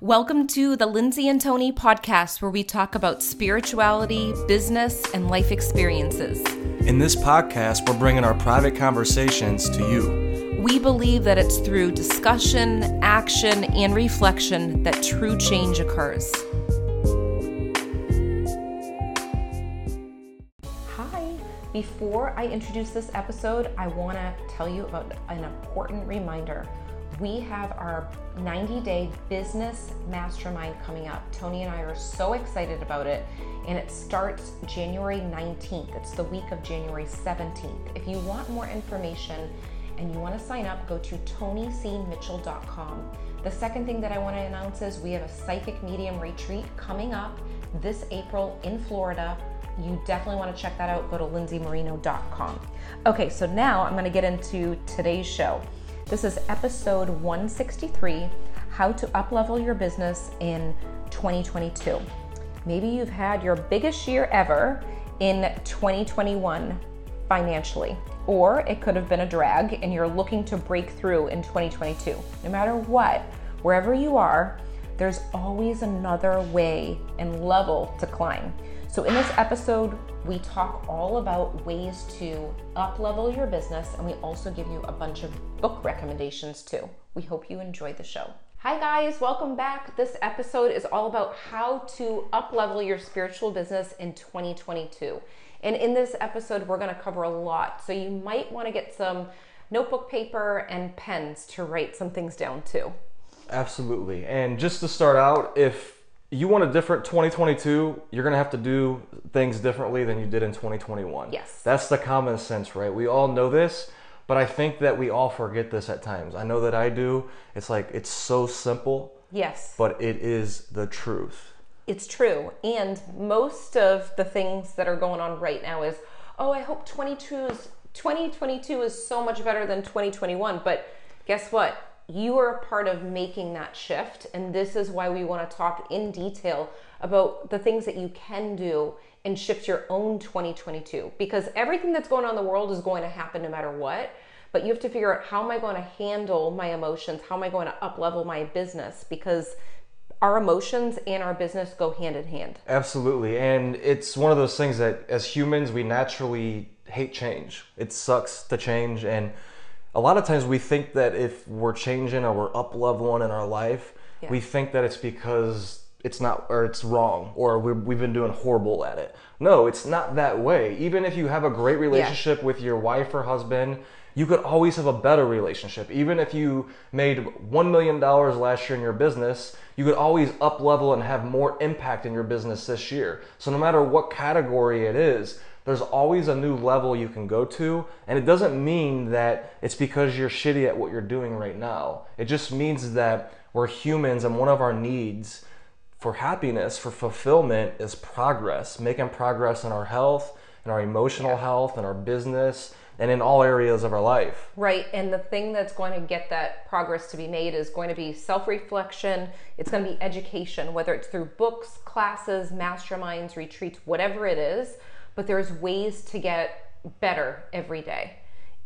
Welcome to the Lindsay and Tony podcast, where we talk about spirituality, business, and life experiences. In this podcast, we're bringing our private conversations to you. We believe that it's through discussion, action, and reflection that true change occurs. Hi. Before I introduce this episode, I want to tell you about an important reminder we have our 90 day business mastermind coming up. Tony and I are so excited about it, and it starts January 19th. It's the week of January 17th. If you want more information and you want to sign up, go to tonycmitchell.com. The second thing that I want to announce is we have a psychic medium retreat coming up this April in Florida. You definitely want to check that out. Go to lindsaymarino.com. Okay, so now I'm going to get into today's show. This is episode 163 How to Uplevel Your Business in 2022. Maybe you've had your biggest year ever in 2021 financially, or it could have been a drag and you're looking to break through in 2022. No matter what, wherever you are, there's always another way and level to climb. So, in this episode, we talk all about ways to up level your business, and we also give you a bunch of book recommendations too. We hope you enjoy the show. Hi, guys, welcome back. This episode is all about how to up level your spiritual business in 2022. And in this episode, we're going to cover a lot. So, you might want to get some notebook paper and pens to write some things down too. Absolutely. And just to start out, if you want a different 2022, you're going to have to do things differently than you did in 2021. Yes. That's the common sense, right? We all know this, but I think that we all forget this at times. I know that I do. It's like it's so simple. Yes. But it is the truth. It's true. And most of the things that are going on right now is, "Oh, I hope 22 is 2022 is so much better than 2021." But guess what? You are a part of making that shift. And this is why we want to talk in detail about the things that you can do and shift your own 2022. Because everything that's going on in the world is going to happen no matter what. But you have to figure out how am I going to handle my emotions? How am I going to up level my business? Because our emotions and our business go hand in hand. Absolutely. And it's one of those things that as humans, we naturally hate change. It sucks to change. And a lot of times we think that if we're changing or we're up leveling in our life, yeah. we think that it's because it's not or it's wrong or we have been doing horrible at it. No, it's not that way. Even if you have a great relationship yeah. with your wife or husband, you could always have a better relationship. Even if you made $1 million last year in your business, you could always up level and have more impact in your business this year. So no matter what category it is, there's always a new level you can go to. And it doesn't mean that it's because you're shitty at what you're doing right now. It just means that we're humans and one of our needs for happiness, for fulfillment, is progress, making progress in our health, in our emotional yeah. health, in our business, and in all areas of our life. Right. And the thing that's going to get that progress to be made is going to be self reflection, it's going to be education, whether it's through books, classes, masterminds, retreats, whatever it is but there's ways to get better every day.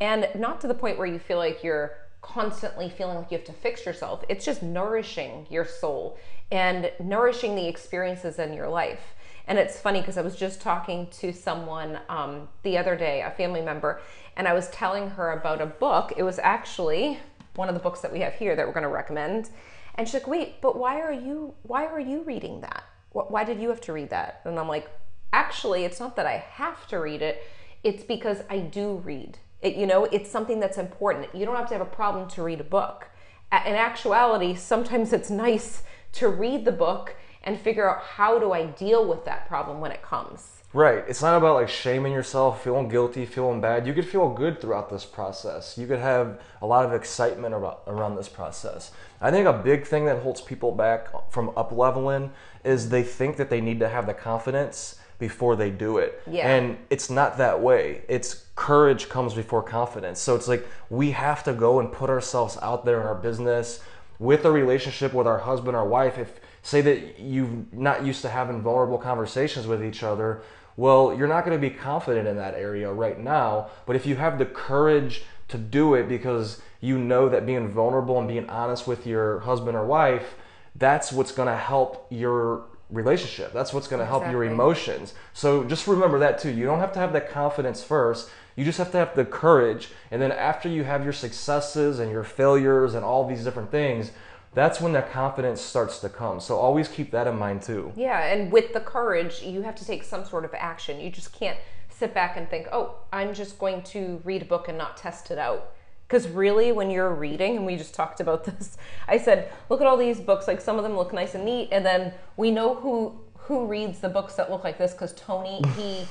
And not to the point where you feel like you're constantly feeling like you have to fix yourself. It's just nourishing your soul and nourishing the experiences in your life. And it's funny because I was just talking to someone um, the other day, a family member, and I was telling her about a book. It was actually one of the books that we have here that we're going to recommend. And she's like, "Wait, but why are you why are you reading that? Why did you have to read that?" And I'm like, actually, it's not that I have to read it, it's because I do read. It, you know, it's something that's important. You don't have to have a problem to read a book. In actuality, sometimes it's nice to read the book and figure out how do I deal with that problem when it comes. Right. It's not about like shaming yourself, feeling guilty, feeling bad. You could feel good throughout this process. You could have a lot of excitement about, around this process. I think a big thing that holds people back from up leveling is they think that they need to have the confidence before they do it. Yeah. And it's not that way. It's courage comes before confidence. So it's like we have to go and put ourselves out there in our business with a relationship with our husband or wife. If say that you're not used to having vulnerable conversations with each other, well, you're not going to be confident in that area right now. But if you have the courage to do it because you know that being vulnerable and being honest with your husband or wife that's what's going to help your relationship. That's what's going to help your emotions. So just remember that too. You don't have to have that confidence first. You just have to have the courage. And then after you have your successes and your failures and all these different things, that's when that confidence starts to come. So always keep that in mind too. Yeah, and with the courage, you have to take some sort of action. You just can't sit back and think, oh, I'm just going to read a book and not test it out. Because really, when you're reading, and we just talked about this, I said, look at all these books. Like some of them look nice and neat, and then we know who who reads the books that look like this because Tony he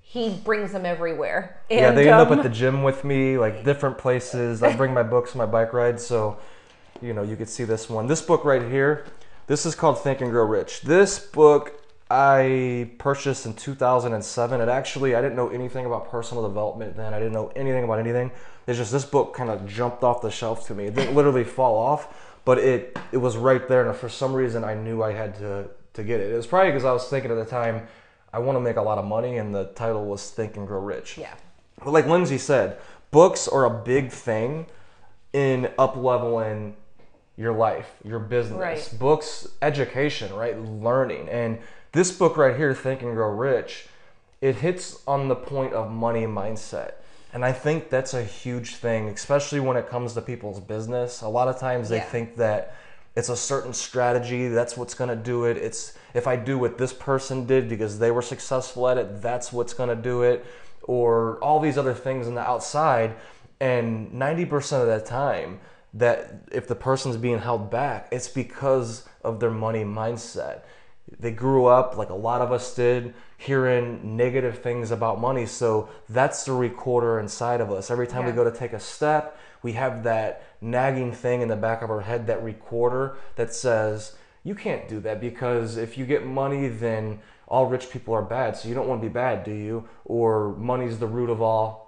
he brings them everywhere. And, yeah, they end up um, at the gym with me, like different places. I bring my books, my bike rides, so you know you could see this one. This book right here, this is called Think and Grow Rich. This book I purchased in 2007. It actually I didn't know anything about personal development then. I didn't know anything about anything. It's just this book kind of jumped off the shelf to me. It didn't literally fall off, but it it was right there, and for some reason I knew I had to to get it. It was probably because I was thinking at the time I want to make a lot of money, and the title was Think and Grow Rich. yeah, But like Lindsay said, books are a big thing in up leveling your life, your business. Right. Books, education, right? Learning. And this book right here, Think and Grow Rich, it hits on the point of money mindset. And I think that's a huge thing, especially when it comes to people's business. A lot of times they Yeah. think that it's a certain strategy, that's what's gonna do it. It's if I do what this person did because they were successful at it, that's what's gonna do it. Or all these other things on the outside. And 90% of the time, that if the person's being held back, it's because of their money mindset. They grew up, like a lot of us did, hearing negative things about money. So that's the recorder inside of us. Every time we go to take a step, we have that nagging thing in the back of our head, that recorder that says, You can't do that because if you get money, then all rich people are bad. So you don't want to be bad, do you? Or money's the root of all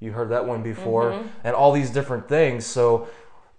you heard that one before, mm-hmm. and all these different things. So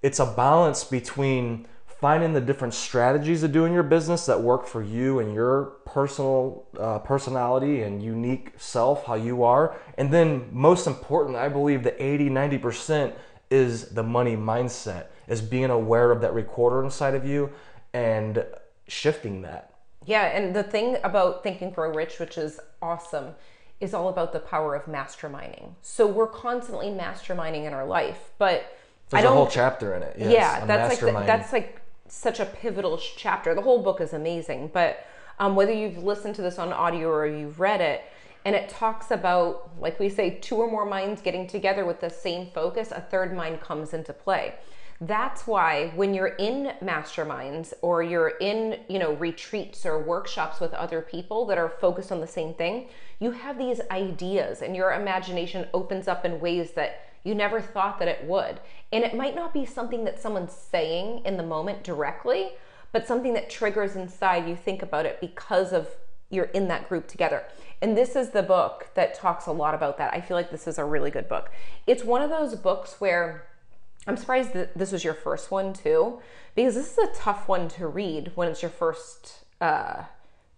it's a balance between finding the different strategies of doing your business that work for you and your personal uh, personality and unique self, how you are. And then, most important, I believe the 80 90% is the money mindset, is being aware of that recorder inside of you and shifting that. Yeah, and the thing about Think and Grow Rich, which is awesome, is all about the power of masterminding. So we're constantly masterminding in our life, but I There's a don't. whole chapter in it. Yes, yeah, that's like the, that's like such a pivotal chapter. The whole book is amazing, but um, whether you've listened to this on audio or you've read it, and it talks about, like we say, two or more minds getting together with the same focus, a third mind comes into play. That's why when you're in masterminds or you're in, you know, retreats or workshops with other people that are focused on the same thing, you have these ideas and your imagination opens up in ways that you never thought that it would. And it might not be something that someone's saying in the moment directly, but something that triggers inside you think about it because of you're in that group together. And this is the book that talks a lot about that. I feel like this is a really good book. It's one of those books where I'm surprised that this was your first one too, because this is a tough one to read when it's your first, uh,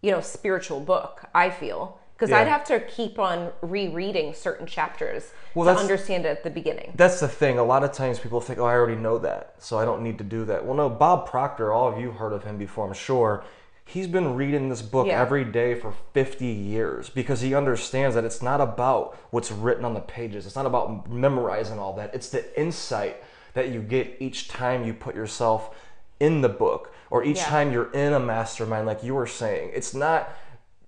you know, spiritual book. I feel because Yeah. I'd have to keep on rereading certain chapters Well, to understand it at the beginning. That's the thing. A lot of times people think, oh, I already know that, so I don't need to do that. Well, no, Bob Proctor, all of you heard of him before, I'm sure. He's been reading this book Yeah. every day for 50 years because he understands that it's not about what's written on the pages. It's not about memorizing all that. It's the insight that you get each time you put yourself in the book or each Yeah. time you're in a mastermind, like you were saying. It's not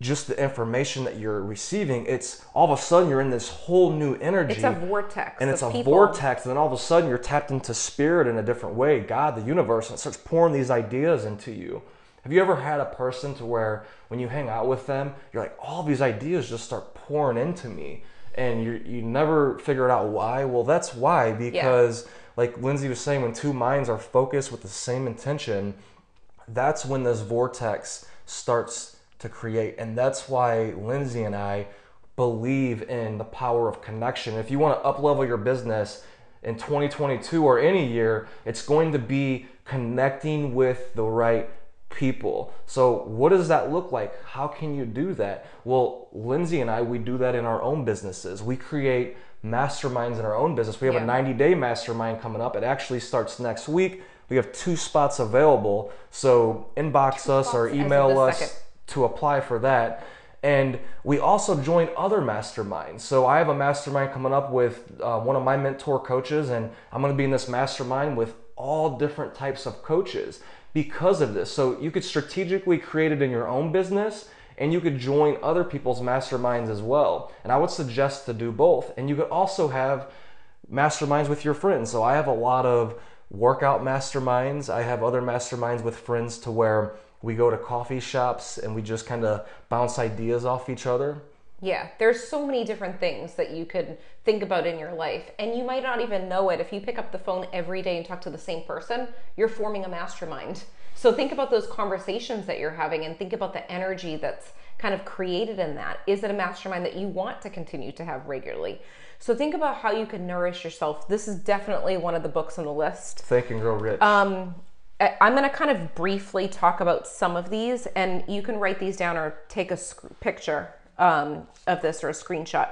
just the information that you're receiving, it's all of a sudden you're in this whole new energy It's a vortex. and it's a people. vortex and then all of a sudden you're tapped into spirit in a different way god the universe and it starts pouring these ideas into you have you ever had a person to where when you hang out with them you're like all these ideas just start pouring into me and you you never figured out why well that's why because like lindsay was saying when two minds are focused with the same intention that's when this vortex starts to create. And that's why lindsay and i believe in the power of connection. If you want to uplevel your business in 2022 or any year it's going to be connecting with the right people. So what does that look like? How can you do that? Well lindsay and i we do that in our own businesses. We create masterminds in our own business. We have a 90 day mastermind coming up. It actually starts next week. We have two spots available. So inbox us or spots. As of email us. second. To apply for that. And we also join other masterminds. So I have a mastermind coming up with uh, one of my mentor coaches, and I'm to be in this mastermind with all different types of coaches because of this. So you could strategically create it in your own business and you could join other people's masterminds as well. And I would suggest to do both. And you could also have masterminds with your friends. So I have a lot of workout masterminds. I have other masterminds with friends to where we go to coffee shops and we just kind of bounce ideas off each other. Yeah, there's so many different things that you could think about in your life, and you might not even know it. If you pick up the phone every day and talk to the same person, you're forming a mastermind. So think about those conversations that you're having and think about the energy that's kind of created in that. Is it a mastermind that you want to continue to have regularly? So think about how you can nourish yourself. This is definitely one of the books on the list. Think and grow rich. Um, I'm going to kind of briefly talk about some of these, and you can write these down or take a sc- picture um, of this or a screenshot.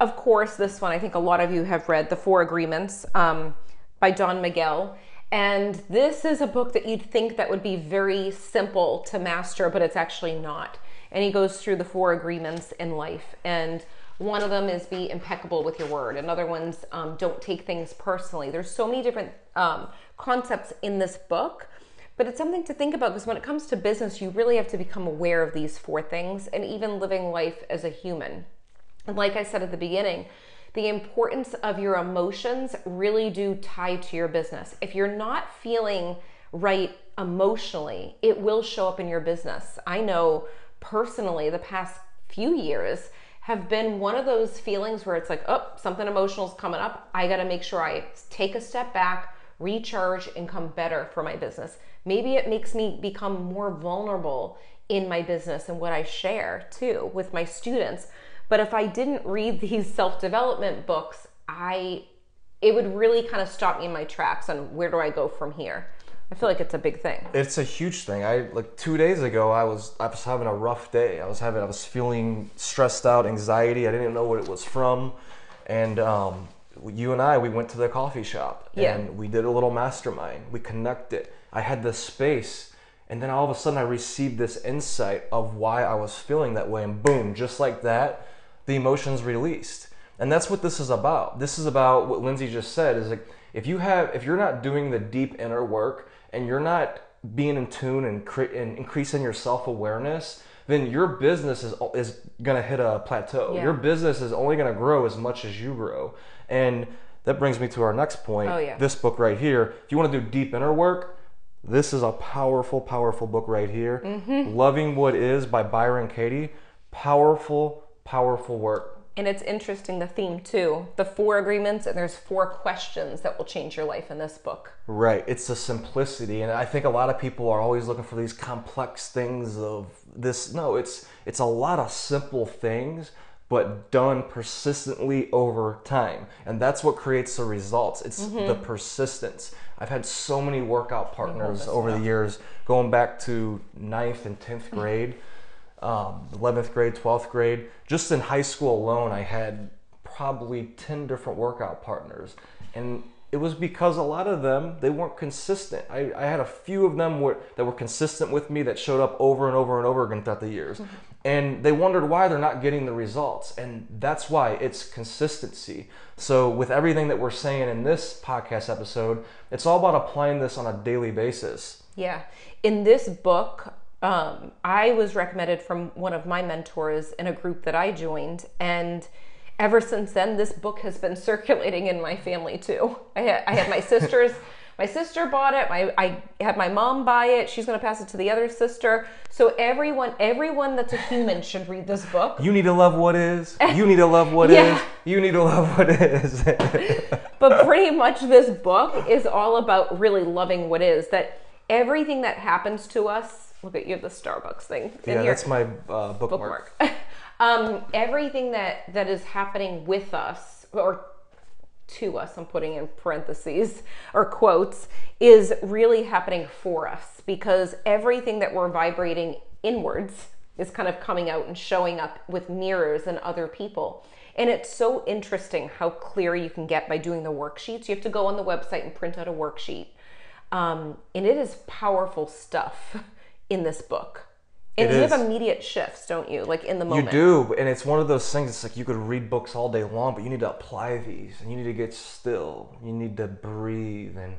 Of course, this one I think a lot of you have read, The Four Agreements um, by Don Miguel. And this is a book that you'd think that would be very simple to master, but it's actually not. And he goes through the four agreements in life. And one of them is be impeccable with your word. Another one's um, don't take things personally. There's so many different um, concepts in this book, but it's something to think about because when it comes to business, you really have to become aware of these four things and even living life as a human. And like I said at the beginning, the importance of your emotions really do tie to your business. If you're not feeling right emotionally, it will show up in your business. I know personally the past few years have been one of those feelings where it's like, oh, something emotional is coming up. I got to make sure I take a step back, recharge, and come better for my business. Maybe it makes me become more vulnerable in my business and what I share too with my students. But if I didn't read these self development books, I it would really kind of stop me in my tracks on where do I go from here. I feel like it's a big thing. It's a huge thing. I like two days ago. I was I was having a rough day. I was having I was feeling stressed out, anxiety. I didn't know what it was from, and um, you and I we went to the coffee shop Yeah. and we did a little mastermind. We connected. I had this space, and then all of a sudden I received this insight of why I was feeling that way, and boom, just like that, the emotions released. And that's what this is about. This is about what Lindsay just said. Is like if you have if you're not doing the deep inner work and you're not being in tune and, cre- and increasing your self awareness, then your business is is gonna hit a plateau. Yeah. Your business is only gonna grow as much as you grow. And that brings me to our next point. Oh, yeah. This book right here. If you want to do deep inner work, this is a powerful, powerful book right here. Mm-hmm. Loving What Is by Byron Katie. Powerful, powerful work. And it's interesting the theme too. The four agreements and there's four questions that will change your life in this book. Right. It's the simplicity, and I think a lot of people are always looking for these complex things of this. No, it's it's a lot of simple things, but done persistently over time, and that's what creates the results. It's the persistence. I've had so many workout partners over the years, going back to ninth and tenth grade, um, eleventh grade, twelfth grade. Just in high school alone, I had probably 10 different workout partners and it was because a lot of them they weren't consistent. I, I had a few of them were, that were consistent with me that showed up over and over and over again throughout the years. And they wondered why they're not getting the results. And that's why it's consistency. So with everything that we're saying in this podcast episode it's all about applying this on a daily basis. Yeah. In this book, um, I was recommended from one of my mentors in a group that I joined. And ever since then, this book has been circulating in my family too. I had, I had my sisters. My sister bought it. My I had my mom buy it. She's going to pass it to the other sister. So everyone, everyone that's a human should read this book. you need to love what is you need to love what is. Yeah. you need to love what is but pretty much this book is all about really loving what is that everything that happens to us look at you have the starbucks thing in yeah here that's my uh, bookmark. bookmark um, everything that that is happening with us or to us i'm putting in parentheses or quotes is really happening for us because everything that we're vibrating inwards is kind of coming out and showing up with mirrors and other people. And it's so interesting how clear you can get by doing the worksheets. You have to go on the website and print out a worksheet. Um, and it is powerful stuff in this book. And you is. have immediate shifts, don't you? Like in the moment. You do, and it's one of those things. It's like you could read books all day long, but you need to apply these, and you need to get still. You need to breathe, and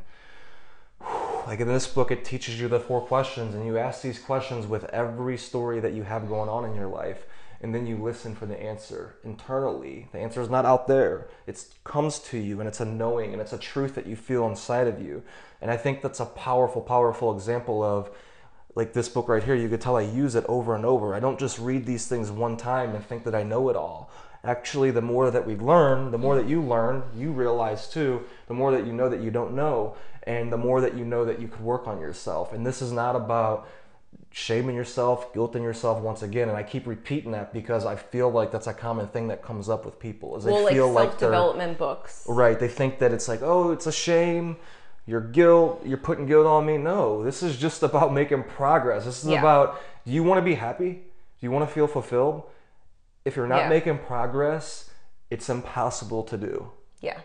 like in this book, it teaches you the four questions, and you ask these questions with every story that you have going on in your life, and then you listen for the answer internally. The answer is not out there; it comes to you, and it's a knowing, and it's a truth that you feel inside of you. And I think that's a powerful, powerful example of like this book right here, you could tell I use it over and over. I don't just read these things one time and think that I know it all. Actually, the more that we learn, the more that you learn, you realize too, the more that you know that you don't know, and the more that you know that you could work on yourself. And this is not about shaming yourself, guilting yourself once again. And I keep repeating that because I feel like that's a common thing that comes up with people is they well, feel like self they're development books. Right. They think that it's like, oh, it's a shame. Your guilt, you're putting guilt on me. No, this is just about making progress. This is Yeah. about do you want to be happy? Do you want to feel fulfilled? If you're not Yeah. making progress, it's impossible to do. Yeah.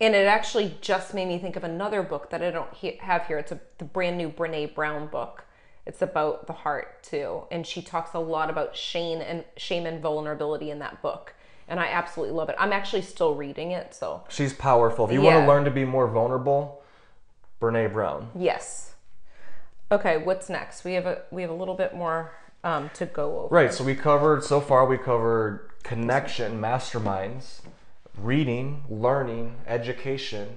And it actually just made me think of another book that I don't he- have here. It's a the brand new Brene Brown book. It's about the heart too, and she talks a lot about shame and shame and vulnerability in that book. And I absolutely love it. I'm actually still reading it, so She's powerful. If you want to learn to be more vulnerable, Brene Brown. yes. Okay, what's next? We have a we have a little bit more um, to go over. Right. So we covered so far. We covered connection, masterminds, reading, learning, education,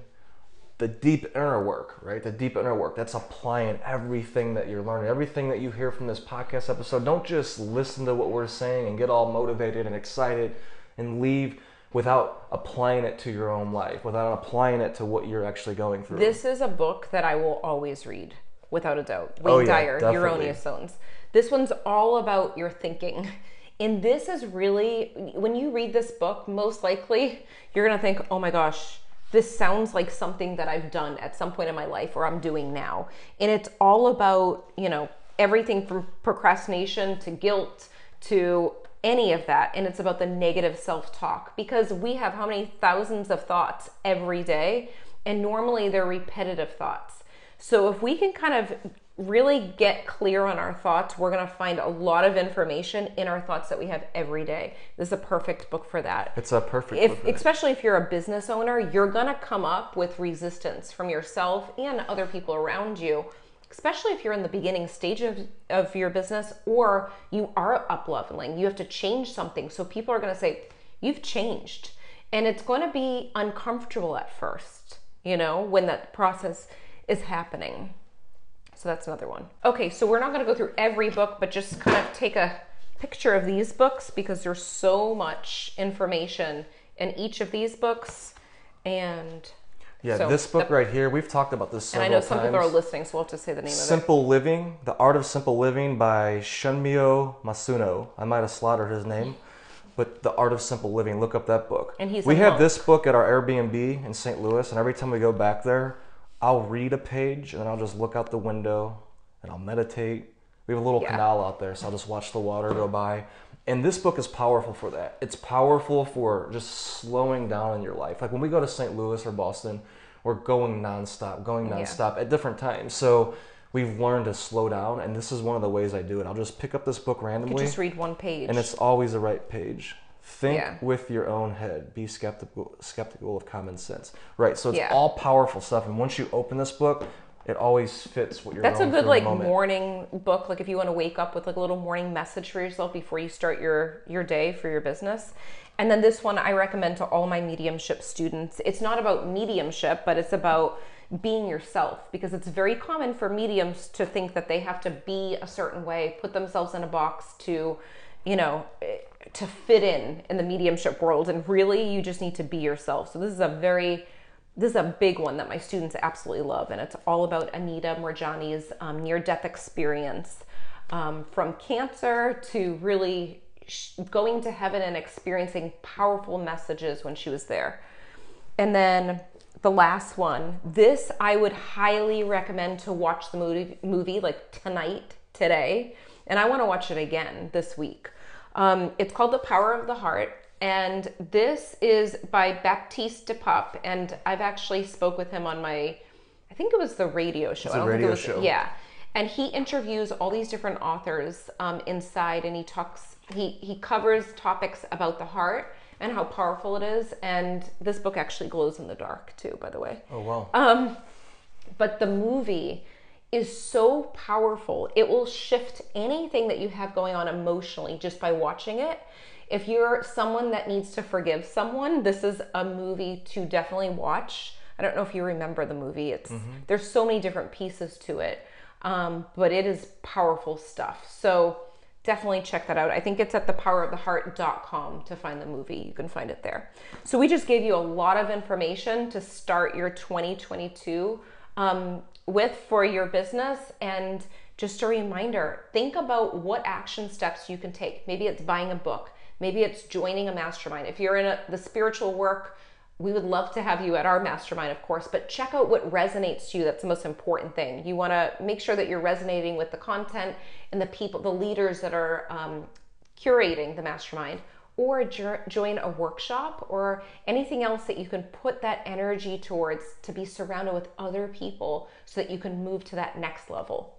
the deep inner work. Right. The deep inner work. That's applying everything that you're learning, everything that you hear from this podcast episode. Don't just listen to what we're saying and get all motivated and excited and leave without applying it to your own life, without applying it to what you're actually going through. This is a book that I will always read, without a doubt. Oh, Wayne Oh, yeah, Dyer, definitely. Your Erroneous Zones. This one's all about your thinking. And this is really, when you read this book, most likely you're going to think, oh my gosh, this sounds like something that I've done at some point in my life or I'm doing now. And it's all about, you know, everything from procrastination to guilt to any of that. And it's about the negative self talk because we have how many thousands of thoughts every day. And normally they're repetitive thoughts. So if we can kind of really get clear on our thoughts, we're going to find a lot of information in our thoughts that we have every day. This is a perfect book for that. it's a perfect. book If for that. especially if you're a business owner, you're going to come up with resistance from yourself and other people around you. Especially if you're in the beginning stage of, of your business or you are up leveling, you have to change something. So people are going to say, You've changed. And it's going to be uncomfortable at first, you know, when that process is happening. So that's another one. Okay, so we're not going to go through every book, but just kind of take a picture of these books because there's so much information in each of these books. And yeah, so this book the- right here, we've talked about this and I know some times. people are listening, so we'll have to say the name of it. Simple Living, The Art of Simple Living by Shunmyo Masuno. I might have slaughtered his name, but The Art of Simple Living, look up that book. And he's we have monk. this book at our Airbnb in St. Louis, and every time we go back there, I'll read a page and then I'll just look out the window and I'll meditate. We have a little Yeah. canal out there, so I'll just watch the water go by. And this book is powerful for that. It's powerful for just slowing down in your life. Like when we go to St. Louis or Boston, we're going nonstop, going Yeah. nonstop at different times. So we've learned to slow down, and this is one of the ways I do it. I'll just pick up this book You randomly, just read one page. and it's always the right page. Think Yeah. with your own head. Be skeptical, skeptical of common sense. Right. So it's Yeah. all powerful stuff, and once you open this book, it always fits what you're. That's a good like morning book. Like if you want to wake up with like a little morning message for yourself before you start your your day for your business. And then this one I recommend to all my mediumship students. It's not about mediumship, but it's about being yourself because it's very common for mediums to think that they have to be a certain way, put themselves in a box to, you know, eh, to fit in in the mediumship world and really you just need to be yourself. So this is a very this is a big one that my students absolutely love, and it's all about Anita Moorjani's um, near death experience um, from cancer to really going to heaven and experiencing powerful messages when she was there. And then the last one, this I would highly recommend to watch the movie, movie like tonight, today, and I want to watch it again this week. Um, it's called The Power of the Heart, and this is by Baptist de Pape, and I've actually spoke with him on my, I think it was the radio show. It's a radio was, show. Yeah, and he interviews all these different authors um, inside, and he talks. He he covers topics about the heart and how powerful it is. And this book actually glows in the dark too, by the way. Oh wow. Um, but the movie is so powerful. It will shift anything that you have going on emotionally just by watching it. If you're someone that needs to forgive someone, this is a movie to definitely watch. I don't know if you remember the movie. It's there's so many different pieces to it, um, but it is powerful stuff. So definitely check that out. I think it's at thepoweroftheheart.com to find the movie. You can find it there. So we just gave you a lot of information to start your 2022 um, with for your business. And just a reminder think about what action steps you can take. Maybe it's buying a book, maybe it's joining a mastermind. If you're in a, the spiritual work, we would love to have you at our mastermind, of course, but check out what resonates to you. That's the most important thing. You want to make sure that you're resonating with the content and the people, the leaders that are um, curating the mastermind, or jo- join a workshop or anything else that you can put that energy towards to be surrounded with other people so that you can move to that next level.